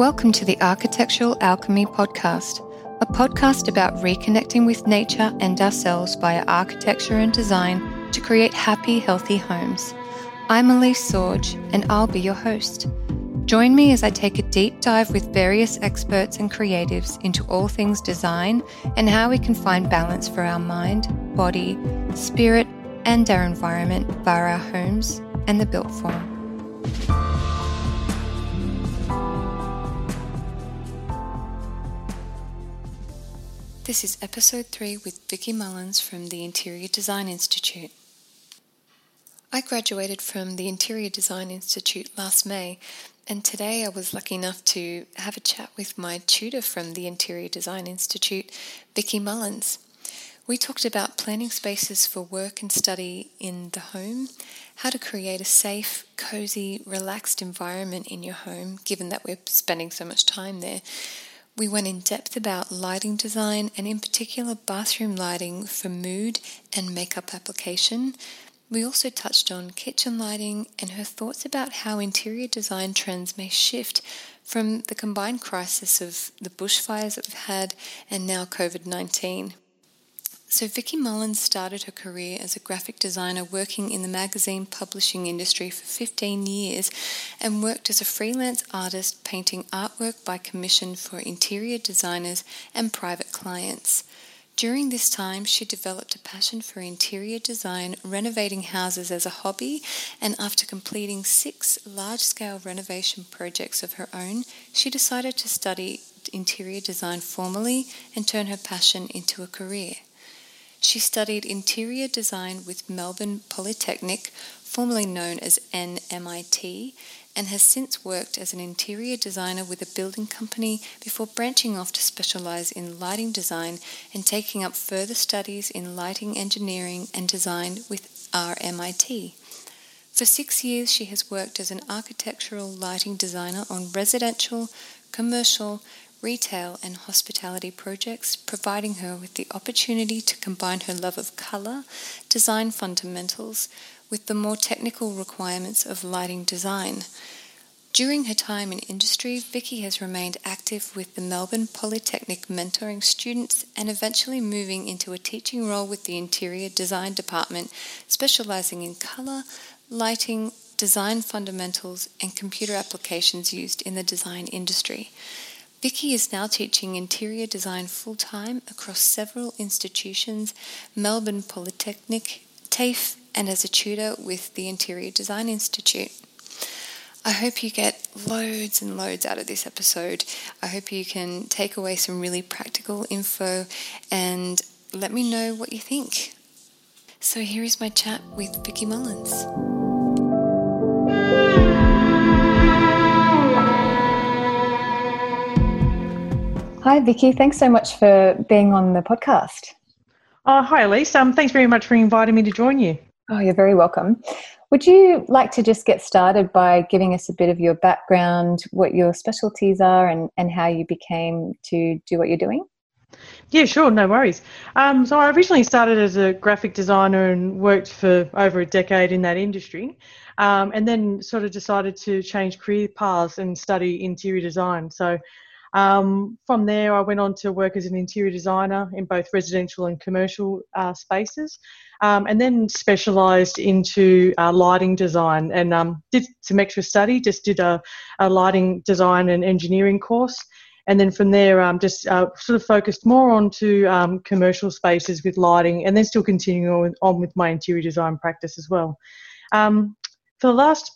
Welcome to the Architectural Alchemy Podcast, a podcast about reconnecting with nature and ourselves via architecture and design to create happy, healthy homes. I'm Elise Sorge, and I'll be your host. Join me as I take a deep dive with various experts and creatives into all things design and how we can find balance for our mind, body, spirit, and our environment via our homes and the built form. This is episode 3 with Vicki Mullins from the Interior Design Institute. I graduated from the Interior Design Institute last May, and today I was lucky enough to have a chat with my tutor from the Interior Design Institute, Vicki Mullins. We talked about planning spaces for work and study in the home, how to create a safe, cozy, relaxed environment in your home, given that we're spending so much time there we went in depth about lighting design and, in particular, bathroom lighting for mood and makeup application. We also touched on kitchen lighting and her thoughts about how interior design trends may shift from the combined crisis of the bushfires that we've had and now COVID 19. So, Vicki Mullins started her career as a graphic designer working in the magazine publishing industry for 15 years and worked as a freelance artist painting artwork by commission for interior designers and private clients. During this time, she developed a passion for interior design, renovating houses as a hobby, and after completing six large scale renovation projects of her own, she decided to study interior design formally and turn her passion into a career. She studied interior design with Melbourne Polytechnic, formerly known as NMIT, and has since worked as an interior designer with a building company before branching off to specialize in lighting design and taking up further studies in lighting engineering and design with RMIT. For six years, she has worked as an architectural lighting designer on residential, commercial, retail, and hospitality projects, providing her with the opportunity to combine her love of colour, design fundamentals, with the more technical requirements of lighting design. During her time in industry, Vicki has remained active with the Melbourne Polytechnic mentoring students and eventually moving into a teaching role with the Interior Design Department, specialising in colour, lighting, design fundamentals, and computer applications used in the design industry. Vicki is now teaching interior design full time across several institutions Melbourne Polytechnic, TAFE, and as a tutor with the Interior Design Institute. I hope you get loads and loads out of this episode. I hope you can take away some really practical info and let me know what you think. So here is my chat with Vicki Mullins. Hi, Vicki. Thanks so much for being on the podcast. Uh, hi, Elise. Um, thanks very much for inviting me to join you. Oh, you're very welcome. Would you like to just get started by giving us a bit of your background, what your specialties are, and, and how you became to do what you're doing? Yeah, sure, no worries. Um, so I originally started as a graphic designer and worked for over a decade in that industry, um, and then sort of decided to change career paths and study interior design. So um, from there, I went on to work as an interior designer in both residential and commercial uh, spaces, um, and then specialised into uh, lighting design and um, did some extra study. Just did a, a, lighting design and engineering course, and then from there, um, just uh, sort of focused more onto um, commercial spaces with lighting, and then still continuing on with my interior design practice as well. Um, for the last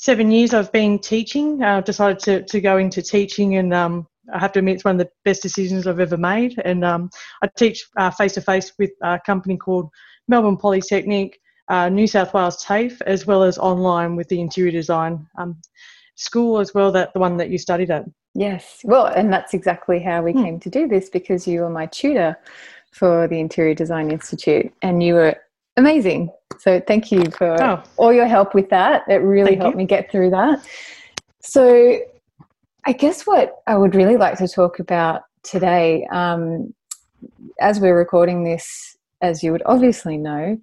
seven years I've been teaching. Uh, decided to, to go into teaching and um, I have to admit it's one of the best decisions I've ever made. And um, I teach face to face with a company called Melbourne Polytechnic, uh, New South Wales TAFE, as well as online with the interior design um, school as well. That the one that you studied at. Yes, well, and that's exactly how we hmm. came to do this because you were my tutor for the Interior Design Institute, and you were amazing. So thank you for oh. all your help with that. It really thank helped you. me get through that. So I guess what I would really like to talk about today, um, as we're recording this, as you would obviously know,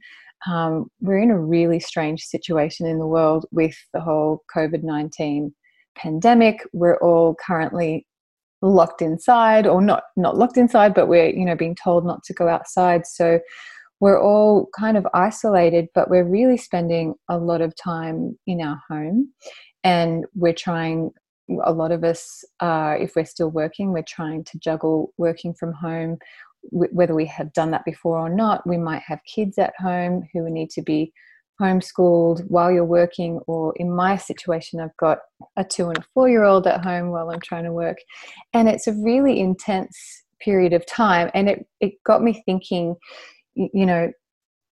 um, we're in a really strange situation in the world with the whole COVID 19 pandemic. We're all currently locked inside or not not locked inside but we're you know being told not to go outside so we're all kind of isolated but we're really spending a lot of time in our home and we're trying a lot of us uh, if we're still working we're trying to juggle working from home whether we have done that before or not we might have kids at home who need to be homeschooled while you're working, or in my situation, I've got a two and a four year old at home while I'm trying to work. And it's a really intense period of time. And it, it got me thinking, you know,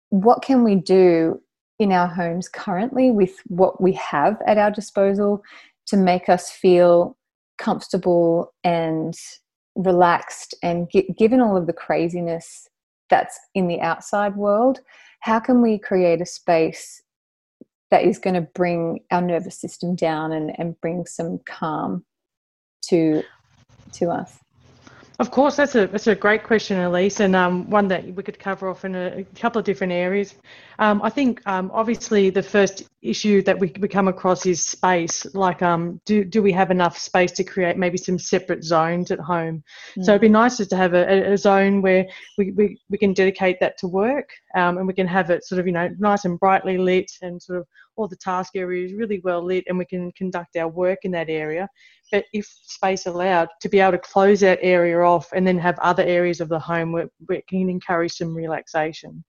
what can we do in our homes currently with what we have at our disposal to make us feel comfortable and relaxed and given all of the craziness that's in the outside world how can we create a space that is going to bring our nervous system down and, and bring some calm to to us of course, that's a that's a great question, Elise, and um, one that we could cover off in a, a couple of different areas. Um, I think um, obviously the first issue that we, we come across is space. Like, um, do do we have enough space to create maybe some separate zones at home? Mm. So it'd be nice just to have a, a zone where we, we, we can dedicate that to work, um, and we can have it sort of you know nice and brightly lit, and sort of all the task area is really well lit, and we can conduct our work in that area but if space allowed, to be able to close that area off and then have other areas of the home where, where it can encourage some relaxation.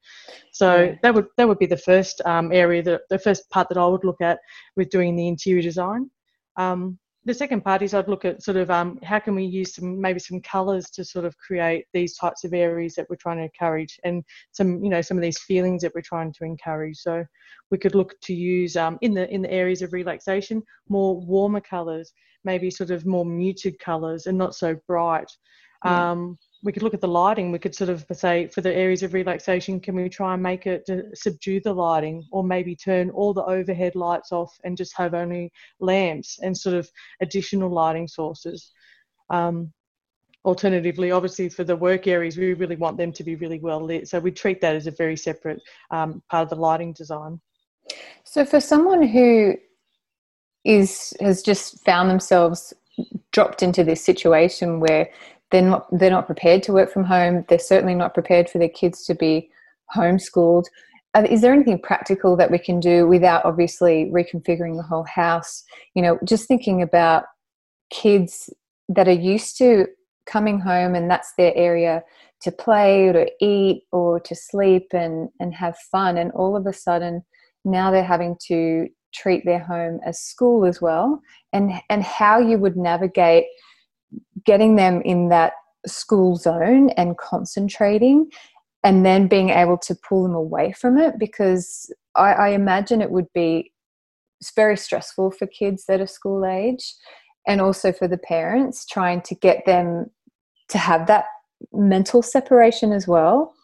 So yeah. that would that would be the first um, area, that, the first part that I would look at with doing the interior design. Um, the second part is I'd look at sort of um, how can we use some maybe some colours to sort of create these types of areas that we're trying to encourage and some you know some of these feelings that we're trying to encourage. So we could look to use um, in the in the areas of relaxation more warmer colours maybe sort of more muted colours and not so bright. Yeah. Um, we could look at the lighting. We could sort of say for the areas of relaxation, can we try and make it subdue the lighting, or maybe turn all the overhead lights off and just have only lamps and sort of additional lighting sources. Um, alternatively, obviously for the work areas, we really want them to be really well lit. So we treat that as a very separate um, part of the lighting design. So for someone who is has just found themselves dropped into this situation where they're not they're not prepared to work from home. They're certainly not prepared for their kids to be homeschooled. Is there anything practical that we can do without obviously reconfiguring the whole house? You know just thinking about kids that are used to coming home and that's their area to play or to eat or to sleep and and have fun. And all of a sudden now they're having to treat their home as school as well. And and how you would navigate getting them in that school zone and concentrating and then being able to pull them away from it because I, I imagine it would be very stressful for kids that are school age and also for the parents trying to get them to have that mental separation as well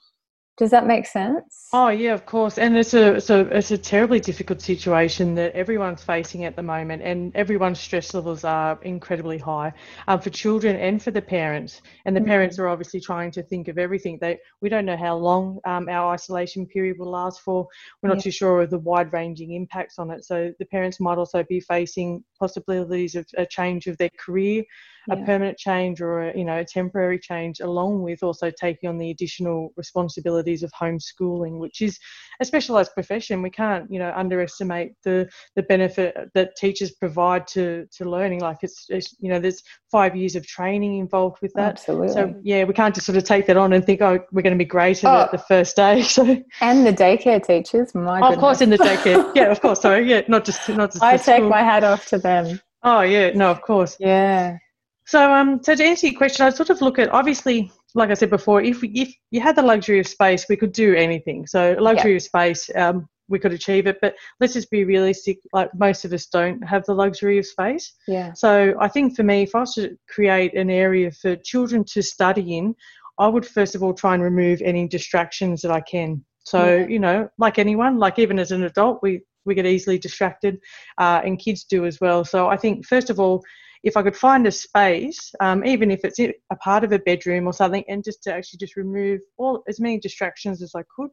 does that make sense? Oh yeah, of course. And it's a it's a it's a terribly difficult situation that everyone's facing at the moment, and everyone's stress levels are incredibly high um, for children and for the parents. And the mm-hmm. parents are obviously trying to think of everything. They we don't know how long um, our isolation period will last for. We're not yeah. too sure of the wide ranging impacts on it. So the parents might also be facing possibilities of a change of their career a permanent change or a, you know a temporary change along with also taking on the additional responsibilities of homeschooling which is a specialized profession. We can't you know underestimate the the benefit that teachers provide to to learning. Like it's, it's you know there's five years of training involved with that. Absolutely. so yeah we can't just sort of take that on and think oh we're going to be great at oh, the first day. So and the daycare teachers my oh, of course in the daycare. Yeah of course. Sorry. Yeah not just not just i take school. my hat off to them. Oh yeah, no, of course. Yeah. So, um, so to answer your question, I sort of look at obviously, like I said before, if if you had the luxury of space, we could do anything. So, luxury yeah. of space, um, we could achieve it. But let's just be realistic. Like most of us don't have the luxury of space. Yeah. So, I think for me, if I was to create an area for children to study in, I would first of all try and remove any distractions that I can. So, yeah. you know, like anyone, like even as an adult, we we get easily distracted, uh, and kids do as well. So, I think first of all if I could find a space, um, even if it's a part of a bedroom or something, and just to actually just remove all as many distractions as I could.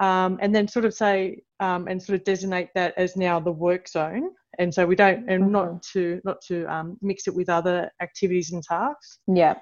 um, and then sort of say um, and sort of designate that as now the work zone. And so we don't, and mm-hmm. not to not to um, mix it with other activities and tasks. Yeah.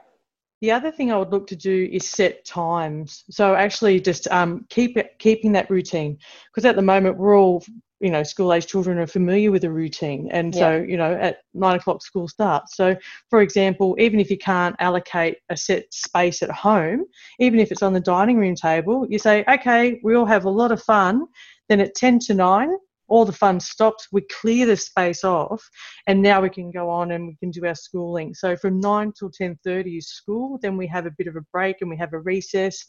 The other thing I would look to do is set times. So actually, just um, keep it, keeping that routine because at the moment we're all you know school age children are familiar with a routine. And yeah. so you know at nine o'clock school starts. So for example even if you can't allocate a set space at home even if it's on the dining room table you say okay we all have a lot of fun. Then at 10 to 9 all the fun stops. We clear the space off and now we can go on and we can do our schooling. So from 9 till 10.30 is school. Then we have a bit of a break and we have a recess.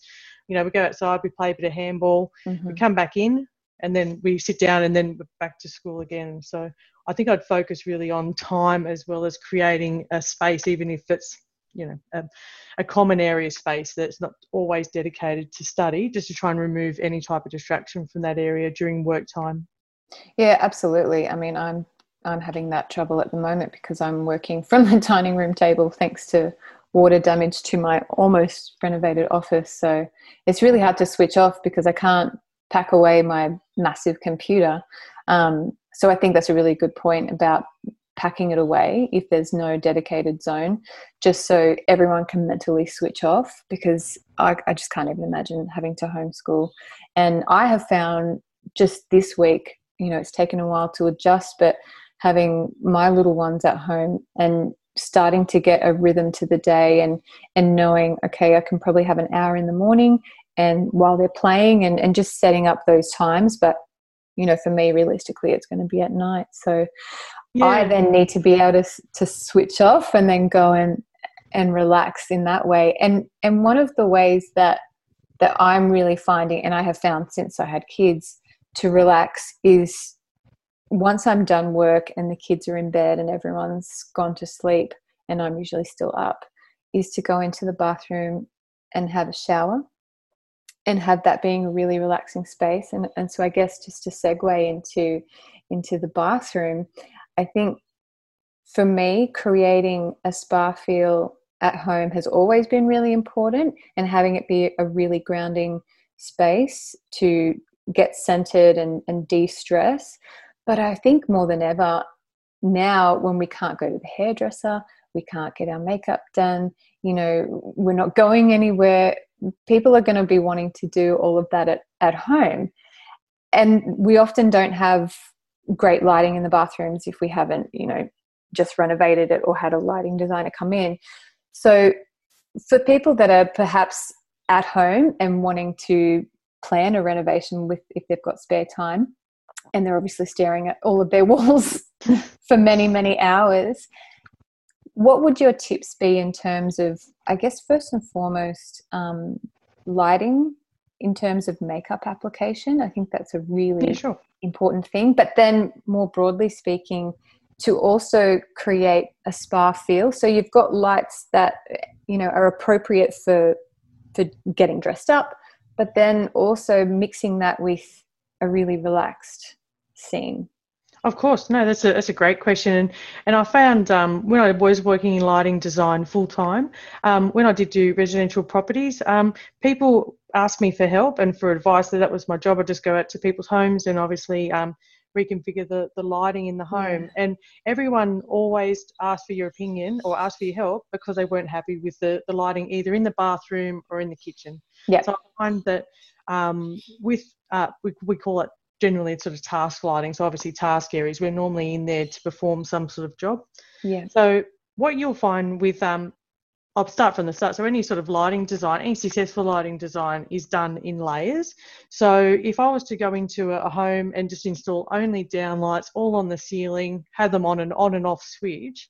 You know we go outside we play a bit of handball. Mm-hmm. we come back in and then we sit down and then back to school again. So I think I'd focus really on time as well as creating a space, even if it's you know a, a, common area space that's not always dedicated to study, just to try and remove any type of distraction from that area during work time. Yeah, absolutely. I mean, I'm I'm having that trouble at the moment because I'm working from the dining room table thanks to water damage to my almost renovated office. So it's really hard to switch off because I can't pack away my massive computer. Um, so I think that's a really good point about packing it away if there's no dedicated zone, just so everyone can mentally switch off because I, I just can't even imagine having to homeschool. And I have found just this week, you know, it's taken a while to adjust, but having my little ones at home and starting to get a rhythm to the day and and knowing okay i can probably have an hour in the morning and while they're playing and, and just setting up those times. But you know for me realistically it's going to be at night. So yeah. i then need to be able to, to switch off and then go and and relax in that way. And and one of the ways that that i'm really finding and i have found since i had kids to relax is once i'm done work and the kids are in bed and everyone's gone to sleep and i'm usually still up is to go into the bathroom and have a shower and have that being a really relaxing space. And, and so i guess just to segue into into the bathroom i think for me creating a spa feel at home has always been really important and having it be a really grounding space to get centered and, and de-stress. But i think more than ever now when we can't go to the hairdresser we can't get our makeup done you know we're not going anywhere people are going to be wanting to do all of that at, at home. And we often don't have great lighting in the bathrooms if we haven't, you know, just renovated it or had a lighting designer come in. So for people that are perhaps at home and wanting to plan a renovation with if they've got spare time and they're obviously staring at all of their walls for many many hours what would your tips be in terms of, I guess, first and foremost, um, lighting in terms of makeup application? I think that's a really yeah, sure. important thing. But then, more broadly speaking, to also create a spa feel. So you've got lights that you know are appropriate for for getting dressed up, but then also mixing that with a really relaxed scene. Of course, no, that's a that's a great question, and and I found um, when I was working in lighting design full time, um, when I did do residential properties, um, people asked me for help and for advice. So that was my job. I just go out to people's homes and obviously um, reconfigure the the lighting in the home. And everyone always asked for your opinion or asked for your help because they weren't happy with the the lighting either in the bathroom or in the kitchen. Yeah. So I find that um, with uh, we, we call it generally it's sort of task lighting. So obviously task areas, we're normally in there to perform some sort of job. Yeah. So what you'll find with um I'll start from the start. So any sort of lighting design, any successful lighting design is done in layers. So if I was to go into a home and just install only downlights all on the ceiling, have them on an on and off switch,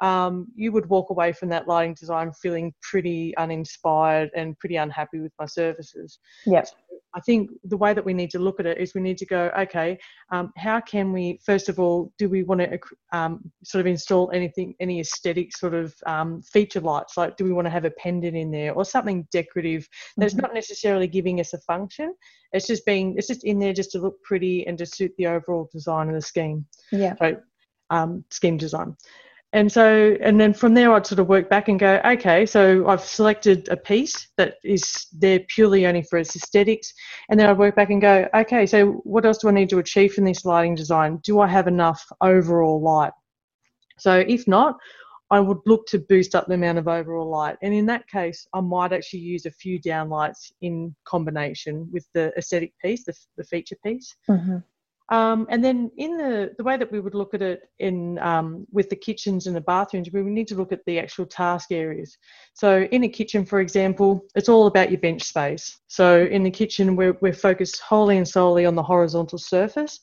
um, you would walk away from that lighting design feeling pretty uninspired and pretty unhappy with my services. Yep. So I think the way that we need to look at it is we need to go, okay, um, how can we, first of all, do we want to um, sort of install anything, any aesthetic sort of um, feature lights? Like, do we want to have a pendant in there or something decorative that's mm-hmm. not necessarily giving us a function? It's just being, it's just in there just to look pretty and to suit the overall design of the scheme. Yeah. So, um, scheme design. And so and then from there i'd sort of work back and go okay so i've selected a piece that is there purely only for its aesthetics and then i'd work back and go okay so what else do i need to achieve from this lighting design do i have enough overall light so if not I would look to boost up the amount of overall light. And in that case, I might actually use a few downlights in combination with the aesthetic piece, the, the feature piece. Mm-hmm. Um, and then in the, the way that we would look at it in um, with the kitchens and the bathrooms, we would need to look at the actual task areas. So in a kitchen, for example, it's all about your bench space. So in the kitchen, we're, we're focused wholly and solely on the horizontal surface.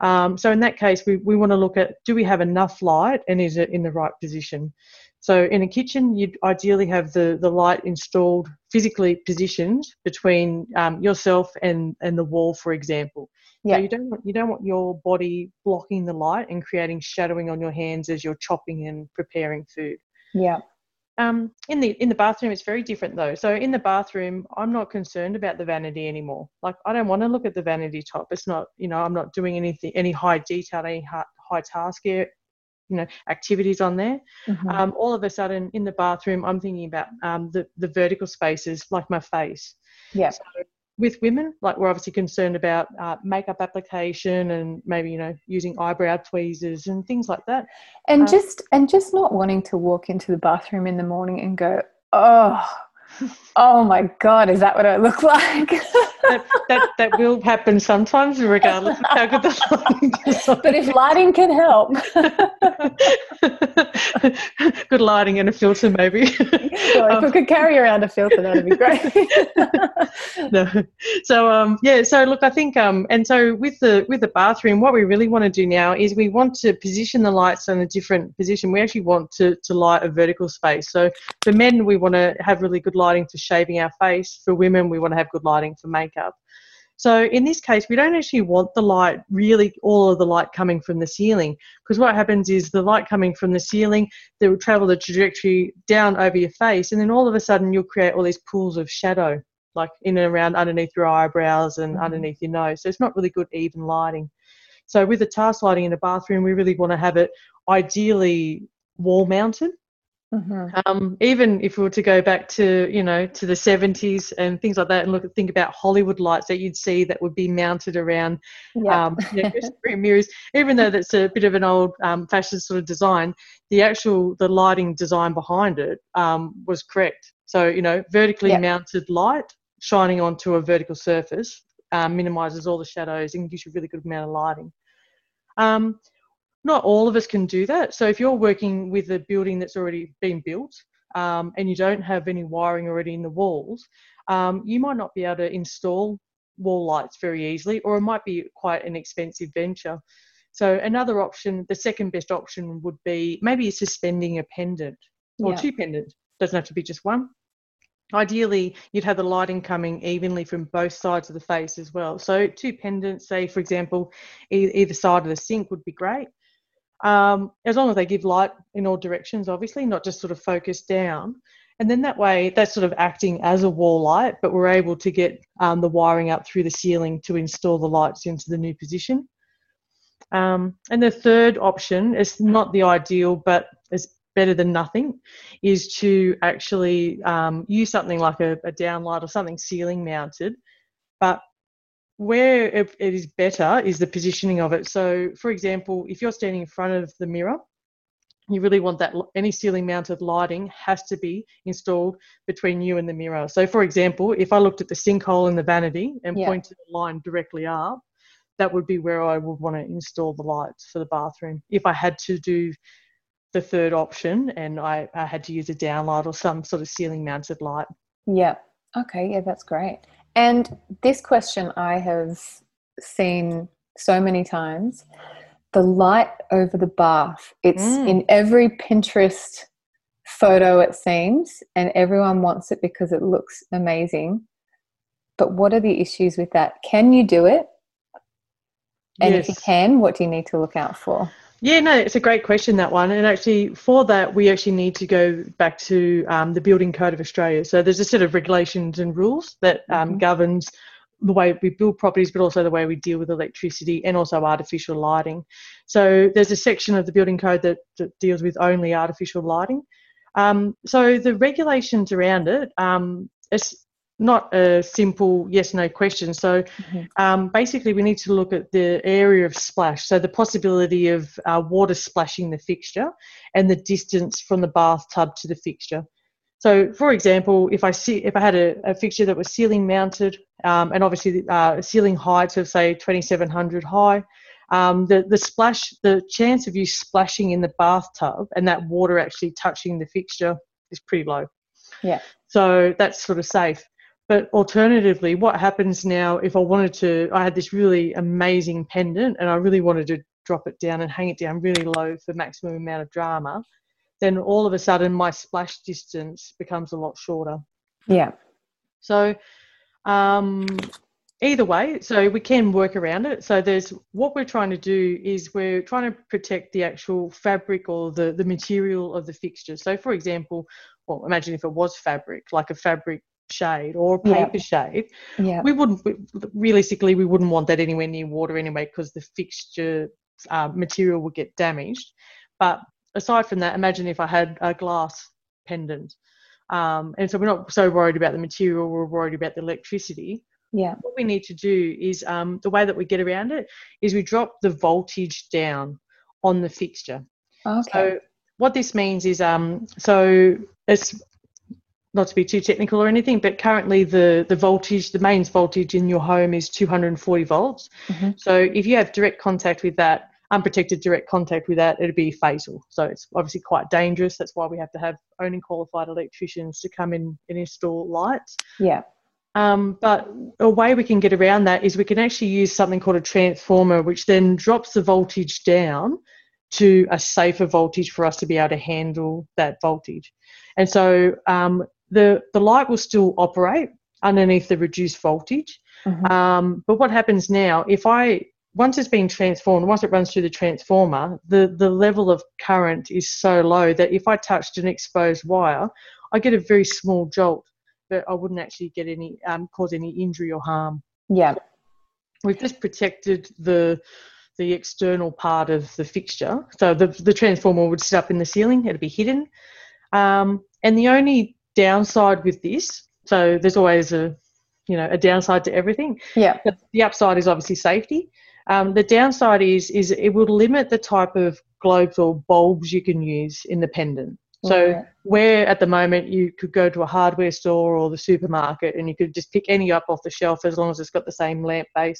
Um, so in that case, we, we want to look at do we have enough light and is it in the right position? So in a kitchen, you'd ideally have the, the light installed physically positioned between um, yourself and, and the wall, for example. Yeah. So you don't want you don't want your body blocking the light and creating shadowing on your hands as you're chopping and preparing food. Yeah. Um, in the in the bathroom, it's very different though. So in the bathroom, I'm not concerned about the vanity anymore. Like I don't want to look at the vanity top. It's not you know I'm not doing anything any high detail, any high, high task you know activities on there. Mm-hmm. Um, all of a sudden in the bathroom, I'm thinking about um, the the vertical spaces like my face. Yeah. So with women, like we're obviously concerned about uh, makeup application and maybe you know using eyebrow tweezers and things like that. And uh, just and just not wanting to walk into the bathroom in the morning and go, oh, oh my god, is that what I look like? that, that, that will happen sometimes, regardless of how good the lighting is. But if lighting can help, good lighting and a filter, maybe. if um, we could carry around a filter, that'd be great. no. So um, yeah, so look, I think um, and so with the with the bathroom, what we really want to do now is we want to position the lights in a different position. We actually want to to light a vertical space. So for men, we want to have really good lighting for shaving our face. For women, we want to have good lighting for makeup. So in this case, we don't actually want the light, really all of the light coming from the ceiling, because what happens is the light coming from the ceiling, that will travel the trajectory down over your face, and then all of a sudden you'll create all these pools of shadow, like in and around underneath your eyebrows and mm-hmm. underneath your nose. So it's not really good even lighting. So with the task lighting in a bathroom, we really want to have it ideally wall mounted Mm-hmm. Um, even if we were to go back to you know to the 70s and things like that, and look at think about Hollywood lights that you'd see that would be mounted around yeah. um, you know, mirrors. Even though that's a bit of an old um, fashioned sort of design, the actual the lighting design behind it um, was correct. So you know vertically yeah. mounted light shining onto a vertical surface um, minimizes all the shadows and gives you a really good amount of lighting. Not all of us can do that. So if you're working with a building that's already been built um, and you don't have any wiring already in the walls, um, you might not be able to install wall lights very easily, or it might be quite an expensive venture. So another option, the second best option would be maybe suspending a pendant or yeah. two pendants. Doesn't have to be just one. Ideally, you'd have the lighting coming evenly from both sides of the face as well. So two pendants, say for example, either side of the sink would be great um, as long as they give light in all directions, obviously, not just sort of focus down. And then that way, that's sort of acting as a wall light, but we're able to get um, the wiring up through the ceiling to install the lights into the new position. Um, and the third option is not the ideal, but is better than nothing, is to actually um, use something like a, a downlight or something ceiling mounted, but where it is better is the positioning of it. So, for example, if you're standing in front of the mirror, you really want that any ceiling mounted lighting has to be installed between you and the mirror. So, for example, if I looked at the sinkhole in the vanity and yeah. pointed the line directly up, that would be where I would want to install the lights for the bathroom. If I had to do the third option and I, I had to use a downlight or some sort of ceiling mounted light. Yeah. Okay. Yeah, that's great. And this question I have seen so many times the light over the bath. It's mm. in every Pinterest photo, it seems, and everyone wants it because it looks amazing. But what are the issues with that? Can you do it? And yes. if you can, what do you need to look out for? Yeah, no, it's a great question that one. And actually, for that, we actually need to go back to um, the Building Code of Australia. So there's a set of regulations and rules that um, mm-hmm. governs the way we build properties, but also the way we deal with electricity and also artificial lighting. So there's a section of the building code that, that deals with only artificial lighting. Um, so the regulations around it, um, it's not a simple yes no question. So mm-hmm. um, basically, we need to look at the area of splash, so the possibility of uh, water splashing the fixture and the distance from the bathtub to the fixture. So, for example, if I see if I had a, a fixture that was ceiling mounted, um, and obviously uh, ceiling heights of say 2700 high, um, the the splash, the chance of you splashing in the bathtub and that water actually touching the fixture is pretty low. Yeah. So that's sort of safe. But alternatively, what happens now if I wanted to? I had this really amazing pendant, and I really wanted to drop it down and hang it down really low for maximum amount of drama then all of a sudden my splash distance becomes a lot shorter. Yeah. So um, either way, so we can work around it. So there's what we're trying to do is we're trying to protect the actual fabric or the, the material of the fixture. So for example, well, imagine if it was fabric, like a fabric shade or a paper yeah. shade. Yeah. We wouldn't realistically we wouldn't want that anywhere near water anyway because the fixture uh, material would get damaged. But aside from that, imagine if I had a glass pendant. Um, and so we're not so worried about the material, we're worried about the electricity. Yeah. What we need to do is um, the way that we get around it is we drop the voltage down on the fixture. Okay. So what this means is um, so it's not to be too technical or anything, but currently the, the voltage, the mains voltage in your home is 240 volts. Mm-hmm. So if you have direct contact with that, unprotected direct contact with that, it'd be fatal. So it's obviously quite dangerous. That's why we have to have only qualified electricians to come in and install lights. Yeah. Um, but a way we can get around that is we can actually use something called a transformer, which then drops the voltage down to a safer voltage for us to be able to handle that voltage. And so um, the the light will still operate underneath the reduced voltage. Mm-hmm. Um, but what happens now if I once it's been transformed, once it runs through the transformer, the, the level of current is so low that if I touched an exposed wire, I get a very small jolt, but I wouldn't actually get any um, cause any injury or harm. Yeah, we've just protected the the external part of the fixture. So the the transformer would sit up in the ceiling; it'd be hidden. Um, and the only downside with this, so there's always a you know a downside to everything. Yeah. But the upside is obviously safety. Um, the downside is is it will limit the type of globes or bulbs you can use in the pendant. So where at the moment you could go to a hardware store or the supermarket and you could just pick any up off the shelf as long as it's got the same lamp base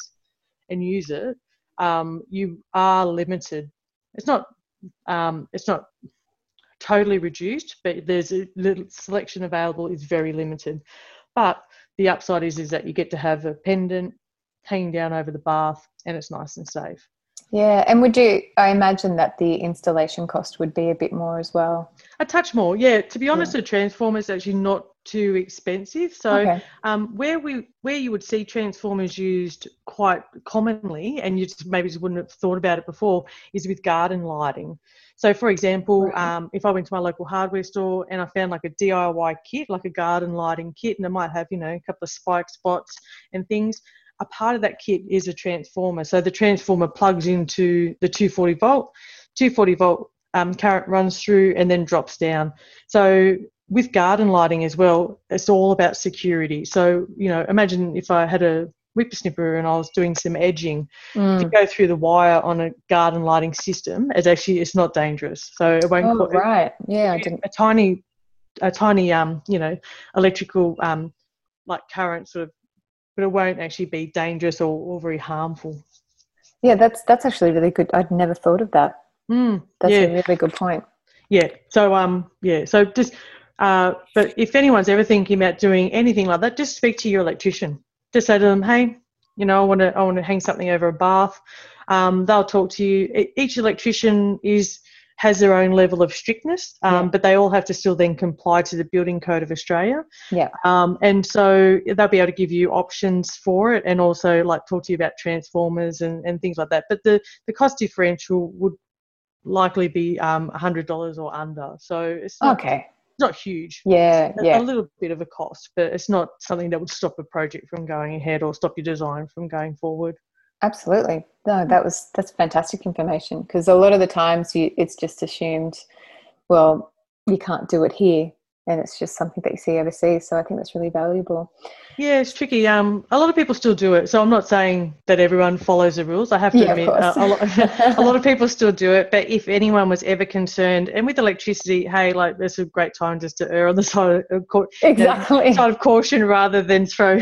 and use it, um, you are limited. It's not um, it's not totally reduced, but there's a little selection available is very limited. But the upside is is that you get to have a pendant hanging down over the bath and it's nice and safe. Yeah, and would you? I imagine that the installation cost would be a bit more as well. A touch more, yeah. To be honest, yeah. a transformer is actually not too expensive. So, okay. um, where we where you would see transformers used quite commonly, and you just maybe just wouldn't have thought about it before, is with garden lighting. So, for example, right. um, if I went to my local hardware store and I found like a DIY kit, like a garden lighting kit, and it might have you know a couple of spike spots and things, a part of that kit is a transformer. So the transformer plugs into the 240 volt. 240 volt um, current runs through and then drops down. So with garden lighting as well, it's all about security. So you know, imagine if I had a whippersnipper and I was doing some edging mm. to go through the wire on a garden lighting system. It's actually it's not dangerous, so it won't. Oh, right. Yeah, I didn't. A tiny, a tiny um, you know, electrical um, like current sort of but it won't actually be dangerous or, or very harmful. Yeah, that's that's actually really good. I'd never thought of that. Mm, that's yeah. a really good point. Yeah. So um yeah. So just uh, but if anyone's ever thinking about doing anything like that, just speak to your electrician. Just say to them, hey, you know, I want to I want to hang something over a bath. Um, they'll talk to you. Each electrician is has their own level of strictness, um, yeah. but they all have to still then comply to the Building Code of Australia. Yeah. Um, and so they'll be able to give you options for it and also like talk to you about transformers and, and things like that. But the, the cost differential would likely be um, $100 or under. So it's not, okay. Not huge. Yeah, a, yeah. A little bit of a cost, but it's not something that would stop a project from going ahead or stop your design from going forward. Absolutely. No, that was that's fantastic information because a lot of the times you, it's just assumed, well, you can't do it here, and it's just something that you see overseas. So I think that's really valuable. Yeah, it's tricky. Um, a lot of people still do it. So I'm not saying that everyone follows the rules. I have to Yeah, admit, uh, a, lot, a lot of people still do it. But if anyone was ever concerned, and with electricity, hey, like there's a great time just to err on the side of, cau- you know, side of caution rather than throw,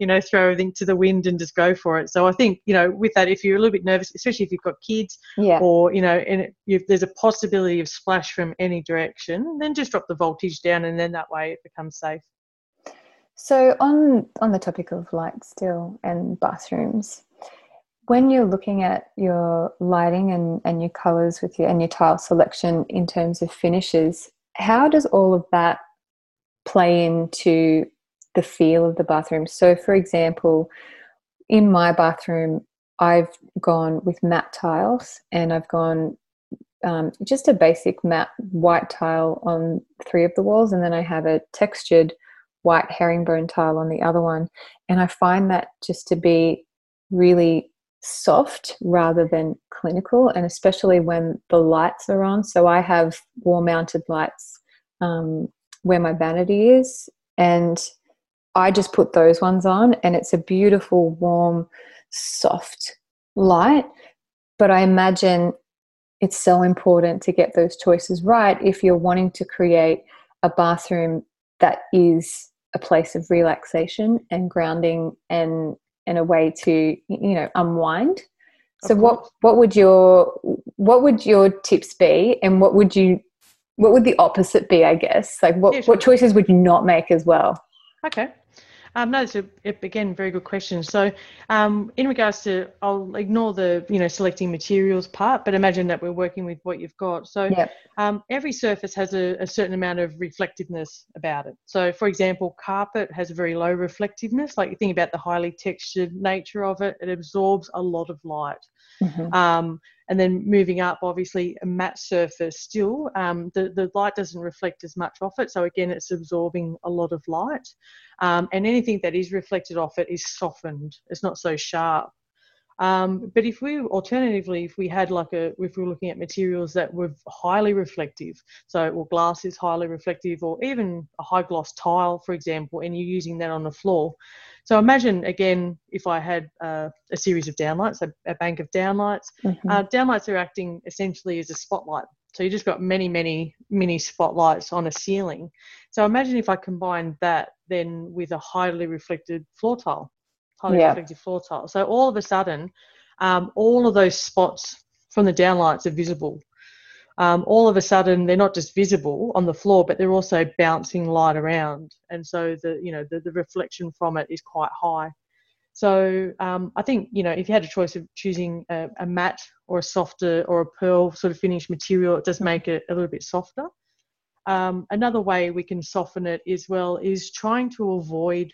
you know, throw everything to the wind and just go for it. So I think, you know, with that, if you're a little bit nervous, especially if you've got kids, Yeah. or you know, and if there's a possibility of splash from any direction, then just drop the voltage down, and then that way it becomes safe. So on on the topic of light still and bathrooms, when you're looking at your lighting and, and your colors with your and your tile selection in terms of finishes, how does all of that play into the feel of the bathroom? So for example, in my bathroom, I've gone with matte tiles and I've gone um, just a basic matte white tile on three of the walls, and then I have a textured white herringbone tile on the other one. And I find that just to be really soft rather than clinical, and especially when the lights are on. So I have wall mounted lights um, where my vanity is, and I just put those ones on, and it's a beautiful, warm, soft light. But I imagine it's so important to get those choices right if you're wanting to create a bathroom that is a place of relaxation and grounding and and a way to you know unwind so what what would your what would your tips be and what would you what would the opposite be i guess like what Yeah, sure. what choices would you not make as well Okay. Um, no, it's a, again very good question. So, um, in regards to, I'll ignore the you know selecting materials part, but imagine that we're working with what you've got. So, Yep. um, every surface has a, a certain amount of reflectiveness about it. So, for example, carpet has a very low reflectiveness. Like you think about the highly textured nature of it, it absorbs a lot of light. Mhm. And then moving up, obviously, a matte surface still, um, the, the light doesn't reflect as much off it. So, again, it's absorbing a lot of light. Um, and anything that is reflected off it is softened, it's not so sharp. Um, but if we alternatively, if we had like a, if we were looking at materials that were highly reflective, so well, glass is highly reflective, or even a high gloss tile, for example, and you're using that on the floor. So imagine again, if I had uh, a series of downlights, a, a bank of downlights, Mhm. uh, downlights are acting essentially as a spotlight. So you just got many, many mini spotlights on a ceiling. So imagine if I combined that then with a highly reflected floor tile, highly Yeah. reflective floor tile. So all of a sudden, um, all of those spots from the downlights are visible. Um, all of a sudden, they're not just visible on the floor, but they're also bouncing light around, and so the you know the, the reflection from it is quite high. So um, I think you know if you had a choice of choosing a, a matte or a softer or a pearl sort of finish material, it does make it a little bit softer. Um, another way we can soften it as well is trying to avoid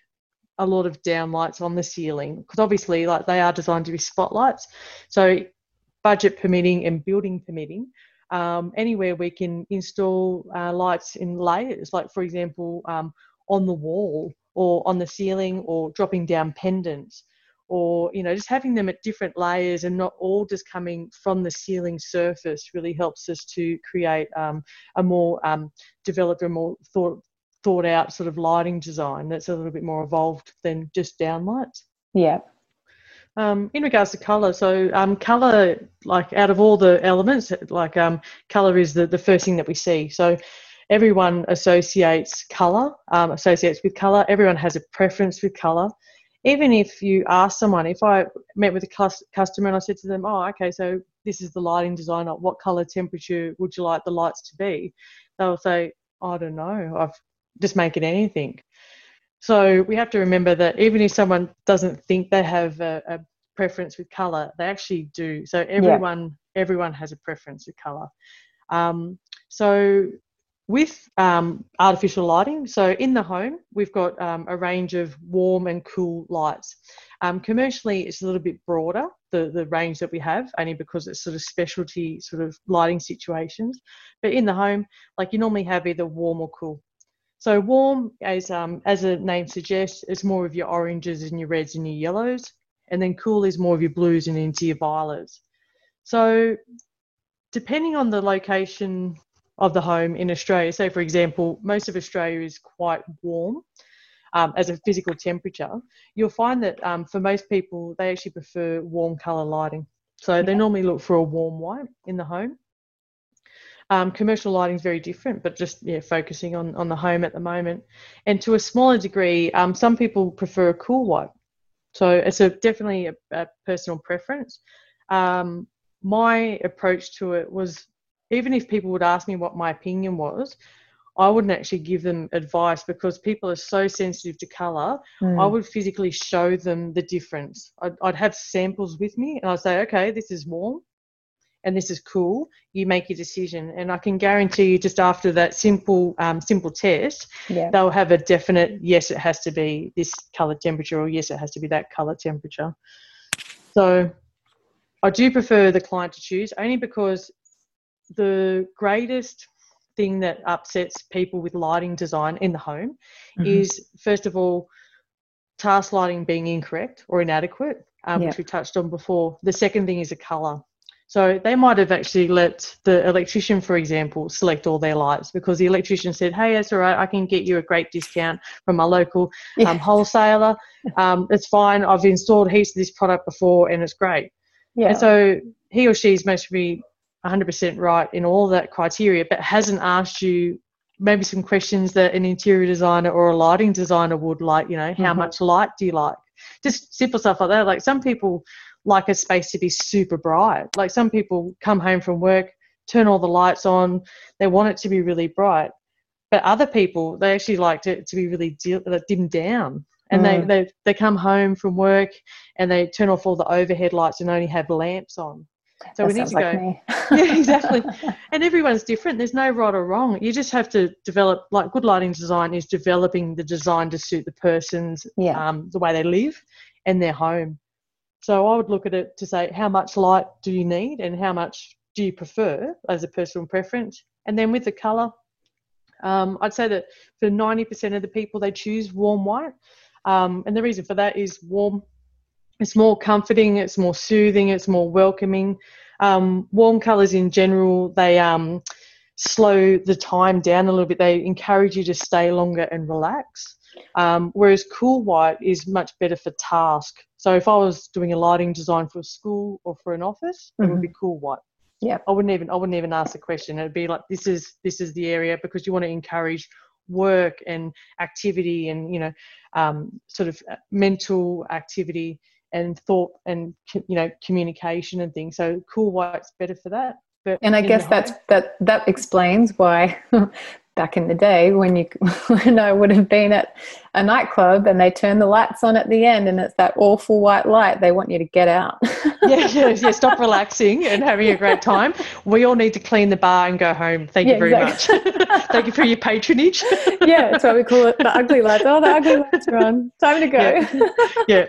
a lot of downlights on the ceiling because obviously like they are designed to be spotlights. So budget permitting and building permitting, um, anywhere we can install uh, lights in layers, like for example um, on the wall or on the ceiling or dropping down pendants or you know just having them at different layers and not all just coming from the ceiling surface really helps us to create um, a more um, developed and more thought thought out sort of lighting design that's a little bit more evolved than just downlights yeah um, in regards to color, so um, color, like out of all the elements, like um, color is the, the first thing that we see. So everyone associates color, um, associates with color. Everyone has a preference with color. Even if you ask someone, if I met with a cus- customer and I said to them, "Oh, okay, so this is the lighting designer. What color temperature would you like the lights to be?" They'll say, "I don't know. I've just make it anything." So we have to remember that even if someone doesn't think they have a, a preference with color, they actually do. So everyone everyone has a preference with color. Um, so with um, artificial lighting, so in the home we've got um, a range of warm and cool lights. Um, commercially, it's a little bit broader, the, the range that we have, only because it's sort of specialty sort of lighting situations. But in the home, like you normally have either warm or cool. So warm, as um, as the name suggests, is more of your oranges and your reds and your yellows, and then cool is more of your blues and into your violets. So depending on the location of the home in Australia, say for example, most of Australia is quite warm um, as a physical temperature, you'll find that um, for most people, they actually prefer warm colour lighting. So they normally look for a warm white in the home. Um, commercial lighting is very different, but just yeah, focusing on, on the home at the moment. And to a smaller degree, um, some people prefer a cool white. So it's a, definitely a, a personal preference. Um, my approach to it was even if people would ask me what my opinion was, I wouldn't actually give them advice because people are so sensitive to colour. Mm. I would physically show them the difference. I'd, I'd, have samples with me and I'd say, okay, this is warm and this is cool. You make your decision. And I can guarantee you, just after that simple um, simple test, yeah. they'll have a definite yes, it has to be this colour temperature or yes, it has to be that colour temperature. So I do prefer the client to choose only because the greatest thing that upsets people with lighting design in the home mm-hmm. is first of all task lighting being incorrect or inadequate um, which we touched on before the second thing is a color so they might have actually let the electrician, for example, select all their lights because the electrician said, "Hey, that's all right. I can get you a great discount from my local yeah. um, wholesaler. Um, it's fine. I've installed heaps of this product before, and it's great." Yeah. And so he or she's most be 100% right in all that criteria, but hasn't asked you maybe some questions that an interior designer or a lighting designer would like, you know, how mm-hmm. much light do you like? Just simple stuff like that. Like some people like a space to be super bright. Like some people come home from work, turn all the lights on, they want it to be really bright. But other people, they actually like it to be really dimmed down. And mm. they, they, they come home from work and they turn off all the overhead lights and only have lamps on. So that we need to like go. yeah, exactly. And everyone's different. There's no right or wrong. You just have to develop. Like good lighting design is developing the design to suit the person's yeah. um, the way they live and their home. So I would look at it to say how much light do you need and how much do you prefer as a personal preference. And then with the colour, um, I'd say that for 90% of the people they choose warm white. Um, and the reason for that is warm it's more comforting, it's more soothing, it's more welcoming. Um, warm colours in general, they um, slow the time down a little bit. They encourage you to stay longer and relax. Um, whereas cool white is much better for task. So if I was doing a lighting design for a school or for an office, mm-hmm. it would be mm-hmm. cool white. Yeah. I wouldn't even I wouldn't even ask the question. It'd be like this is this is the area because you want to encourage work and activity and you know um, sort of uh, mental activity and thought and you know communication and things. So cool white's better for that. But and I guess that's that that explains why back in the day when you when I would have been at a nightclub and they turn the lights on at the end and it's that awful white light they want you to get out. Yeah, yeah yeah stop relaxing and having a great time. We all need to clean the bar and go home. Thank yeah, you very exactly. much. Thank you for your patronage. Yeah that's why we call it the ugly lights. Oh the ugly lights are on. Time to go. Yeah, yeah.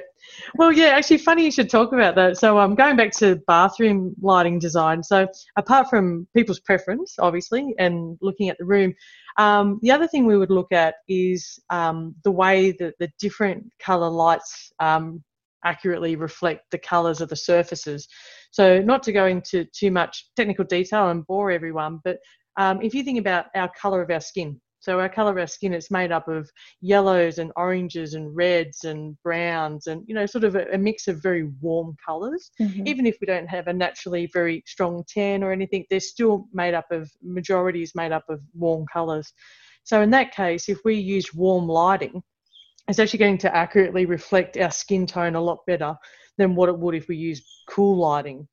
Well, yeah, actually, funny you should talk about that. So, I'm um, going back to bathroom lighting design. So, apart from people's preference, obviously, and looking at the room, um, the other thing we would look at is um, the way that the different colour lights um, accurately reflect the colours of the surfaces. So, not to go into too much technical detail and bore everyone, but um, if you think about our colour of our skin, so our colour of our skin is made up of yellows and oranges and reds and browns and you know sort of a, a mix of very warm colours. Mm-hmm. Even if we don't have a naturally very strong tan or anything, they're still made up of majority is made up of warm colours. So in that case, if we use warm lighting, it's actually going to accurately reflect our skin tone a lot better than what it would if we use cool lighting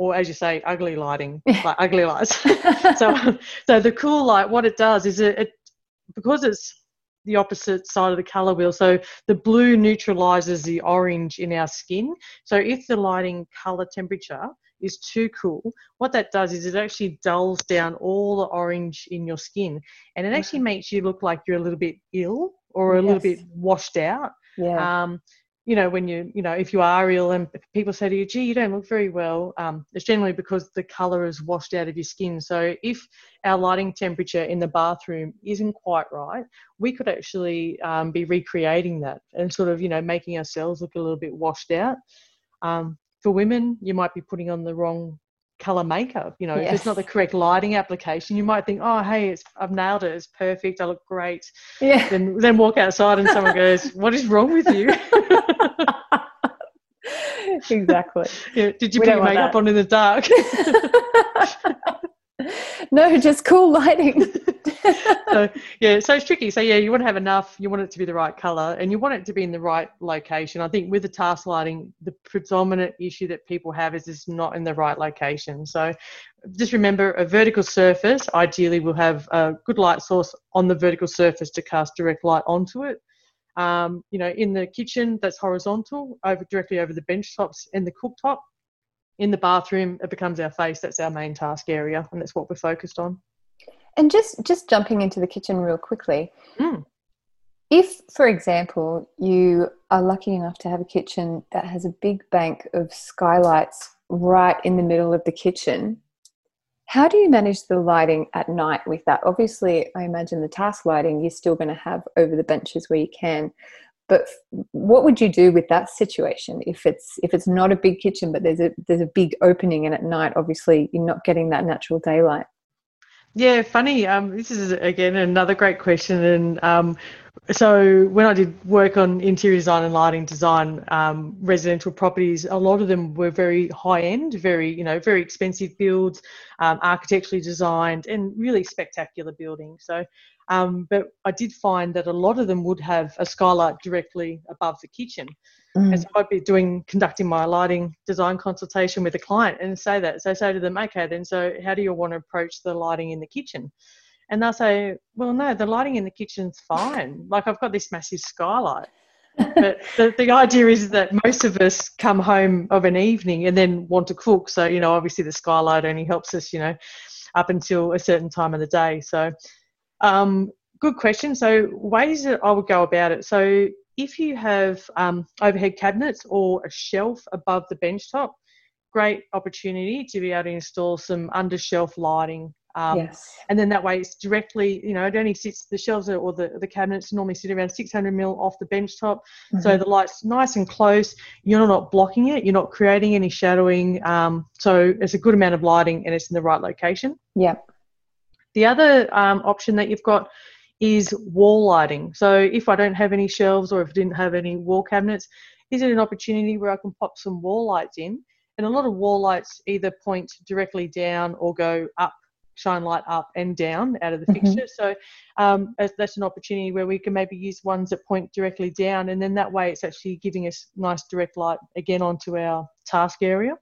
or as you say, ugly lighting, like ugly lights. so, so the cool light, what it does is it, it because it's the opposite side of the color wheel. So the blue neutralizes the orange in our skin. So if the lighting color temperature is too cool, what that does is it actually dulls down all the orange in your skin and it actually makes you look like you're a little bit ill or a yes. little bit washed out. Yeah. Um, you know, when you, you know, if you are ill and people say to you, gee, you don't look very well, um, it's generally because the colour is washed out of your skin. So if our lighting temperature in the bathroom isn't quite right, we could actually um, be recreating that and sort of, you know, making ourselves look a little bit washed out. Um, for women, you might be putting on the wrong color makeup. You know, yes. if it's not the correct lighting application, you might think, oh, hey, it's I've nailed it. It's perfect. I look great. Yeah. Then then walk outside and someone goes, what is wrong with you? exactly. Yeah. Did you we put your makeup that. on in the dark? no, just cool lighting. so yeah, so it's tricky. So yeah, you want to have enough. You want it to be the right color, and you want it to be in the right location. I think with the task lighting, the predominant issue that people have is it's not in the right location. So just remember, a vertical surface ideally will have a good light source on the vertical surface to cast direct light onto it. Um, you know, in the kitchen, that's horizontal, over directly over the bench tops and the cooktop in the bathroom, it becomes our face. That's our main task area, and that's what we're focused on. And just just jumping into the kitchen real quickly. Mm. If, for example, you are lucky enough to have a kitchen that has a big bank of skylights right in the middle of the kitchen, how do you manage the lighting at night with that? Obviously, I imagine the task lighting you're still going to have over the benches where you can, but what would you do with that situation if it's if it's not a big kitchen but there's a there's a big opening and at night obviously you're not getting that natural daylight yeah funny um, this is again another great question and um, so when I did work on interior design and lighting design, um, residential properties, a lot of them were very high end, very you know very expensive builds, um, architecturally designed, and really spectacular buildings. So um, but I did find that a lot of them would have a skylight directly above the kitchen. Mm. And so I'd be doing conducting my lighting design consultation with a client and say that. So I say to them, okay, then so how do you want to approach the lighting in the kitchen? And they'll say, well, no, the lighting in the kitchen's fine. Like I've got this massive skylight. but the, the idea is that most of us come home of an evening and then want to cook. So, you know, obviously the skylight only helps us, you know, up until a certain time of the day. So um, good question. So, ways that I would go about it. So, if you have um, overhead cabinets or a shelf above the bench top, great opportunity to be able to install some under shelf lighting. Um, yes. And then that way it's directly, you know, it only sits, the shelves or the, the cabinets normally sit around 600 mil off the bench top. Mm-hmm. So the light's nice and close. You're not blocking it. You're not creating any shadowing. Um, so it's a good amount of lighting and it's in the right location. Yeah. The other um, option that you've got is wall lighting. So if I don't have any shelves or if I didn't have any wall cabinets, is it an opportunity where I can pop some wall lights in? And a lot of wall lights either point directly down or go up, shine light up and down out of the mm-hmm. fixture. So um, that's an opportunity where we can maybe use ones that point directly down, and then that way it's actually giving us nice direct light again onto our task area.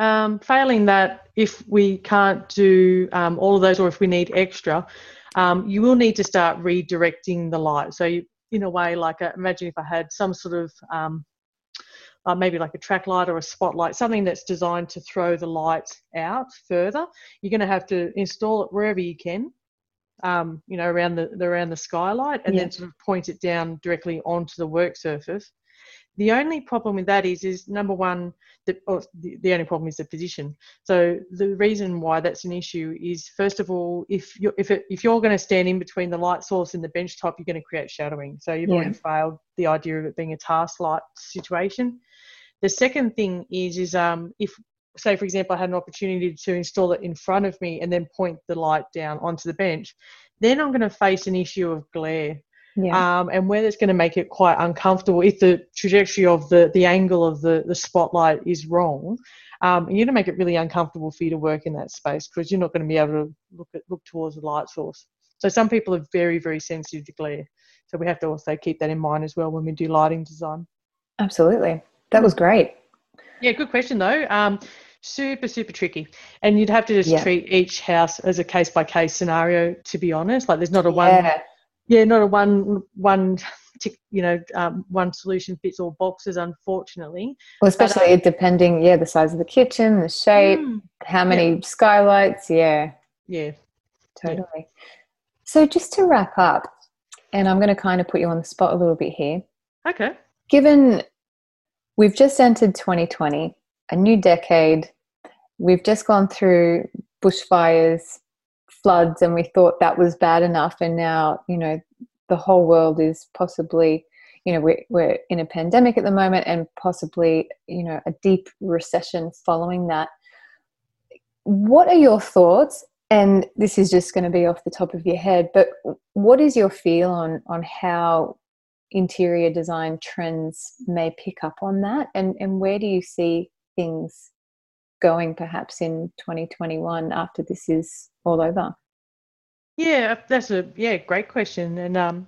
Um, failing that, if we can't do um, all of those or if we need extra, um, you will need to start redirecting the light. So, you, in a way, like a, imagine if I had some sort of um, uh, maybe like a track light or a spotlight, something that's designed to throw the light out further. You're going to have to install it wherever you can, um, you know, around the around the skylight, and yeah. then sort of point it down directly onto the work surface. The only problem with that is, is number one, the, the, the only problem is the position. So the reason why that's an issue is, first of all, if you're, if, it, if you're going to stand in between the light source and the bench top, you're going to create shadowing. So you've yeah. already failed the idea of it being a task light situation. The second thing is, is um, if say for example I had an opportunity to install it in front of me and then point the light down onto the bench, then I'm going to face an issue of glare yeah. um, and where that's going to make it quite uncomfortable if the trajectory of the, the angle of the, the spotlight is wrong. Um, you're going to make it really uncomfortable for you to work in that space because you're not going to be able to look at, look towards the light source. So some people are very very sensitive to glare, so we have to also keep that in mind as well when we do lighting design. Absolutely, that was great. Yeah, good question though. Um, super super tricky and you'd have to just yeah. treat each house as a case by case scenario to be honest like there's not a one yeah yeah, not a one one you know um, one solution fits all boxes, unfortunately. Well, especially but, um, depending, yeah, the size of the kitchen, the shape, mm, how many yeah. skylights, yeah, yeah, totally. Yeah. So just to wrap up, and I'm going to kind of put you on the spot a little bit here. Okay. Given we've just entered 2020, a new decade, we've just gone through bushfires, floods, and we thought that was bad enough. And now, you know, the whole world is possibly, you know, we're, we're in a pandemic at the moment and possibly, you know, a deep recession following that. What are your thoughts? And this is just going to be off the top of your head, but what is your feel on on how interior design trends may pick up on that, and and where do you see things going perhaps in 2021 after this is all over? Yeah, that's a yeah great question, and um,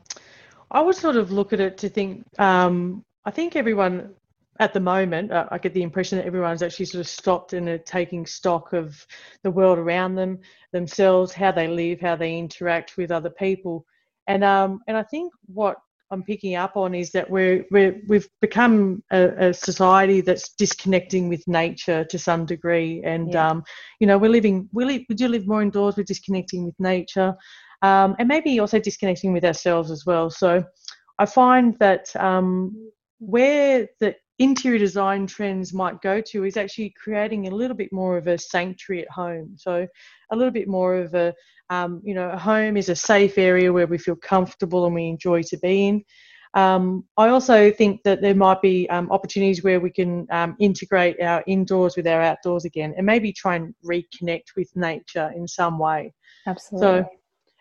I would sort of look at it to think. Um, I think everyone at the moment, uh, I get the impression that everyone's actually sort of stopped and are taking stock of the world around them, themselves, how they live, how they interact with other people, and um, and I think what I'm picking up on is that we're, we're we've become a, a society that's disconnecting with nature to some degree, and yeah. um, you know we're living we live, we do live more indoors. We're disconnecting with nature, um, and maybe also disconnecting with ourselves as well. So I find that um, where the interior design trends might go to is actually creating a little bit more of a sanctuary at home. So a little bit more of a um, you know, a home is a safe area where we feel comfortable and we enjoy to be in. Um, I also think that there might be um, opportunities where we can um, integrate our indoors with our outdoors again and maybe try and reconnect with nature in some way. Absolutely. So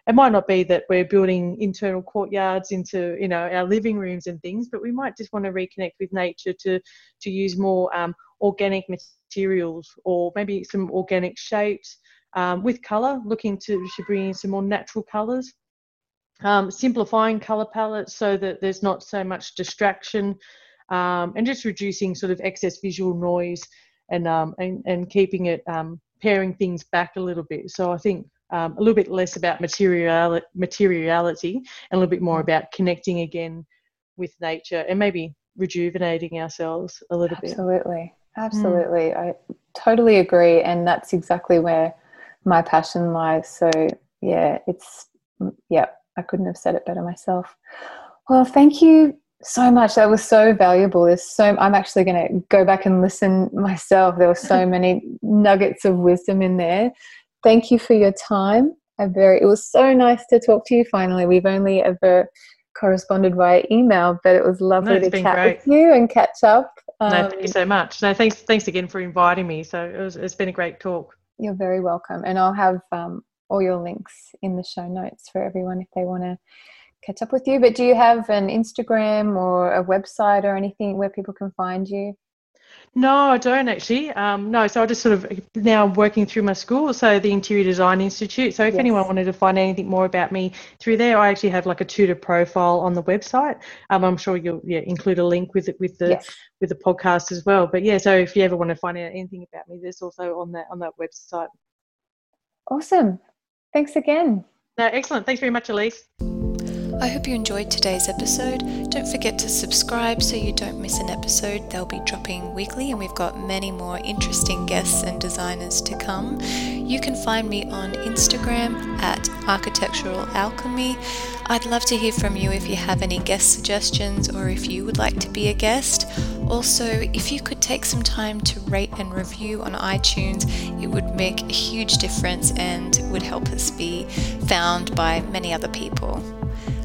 it might not be that we're building internal courtyards into you know our living rooms and things, but we might just want to reconnect with nature to to use more um, organic materials or maybe some organic shapes um, with colour, looking to, to bring in some more natural colours. Um, simplifying colour palettes so that there's not so much distraction um, and just reducing sort of excess visual noise and, um, and, and keeping it um, paring things back a little bit. So I think um, a little bit less about material, materiality and a little bit more mm. about connecting again with nature and maybe rejuvenating ourselves a little absolutely. bit. Absolutely. Absolutely. Mm. I totally agree. And that's exactly where my passion lies. So yeah, it's yeah, I couldn't have said it better myself. Well, thank you so much. That was so valuable. There's so I'm actually going to go back and listen myself. There were so many nuggets of wisdom in there. Thank you for your time. I very it was so nice to talk to you finally. We've only ever corresponded via email, but it was lovely no, to chat great. with you and catch up. Um, no, thank you so much. No, thanks thanks again for inviting me. So it was it's been a great talk. You're very welcome. And I'll have um, all your links in the show notes for everyone if they want to catch up with you. But do you have an Instagram or a website or anything where people can find you? No, I don't actually. Um, no, so I just sort of now working through my school, so the Interior Design Institute. So if yes. anyone wanted to find anything more about me through there, I actually have like a tutor profile on the website. Um, I'm sure you'll yeah, include a link with it with the yes. with the podcast as well. But yeah, so if you ever want to find out anything about me, there's also on that on that website. Awesome. Thanks again. No, excellent. Thanks very much, Elise. I hope you enjoyed today's episode. Don't forget to subscribe so you don't miss an episode. They'll be dropping weekly, and we've got many more interesting guests and designers to come. You can find me on Instagram at Architectural Alchemy. I'd love to hear from you if you have any guest suggestions or if you would like to be a guest. Also, if you could take some time to rate and review on iTunes, it would make a huge difference and would help us be found by many other people.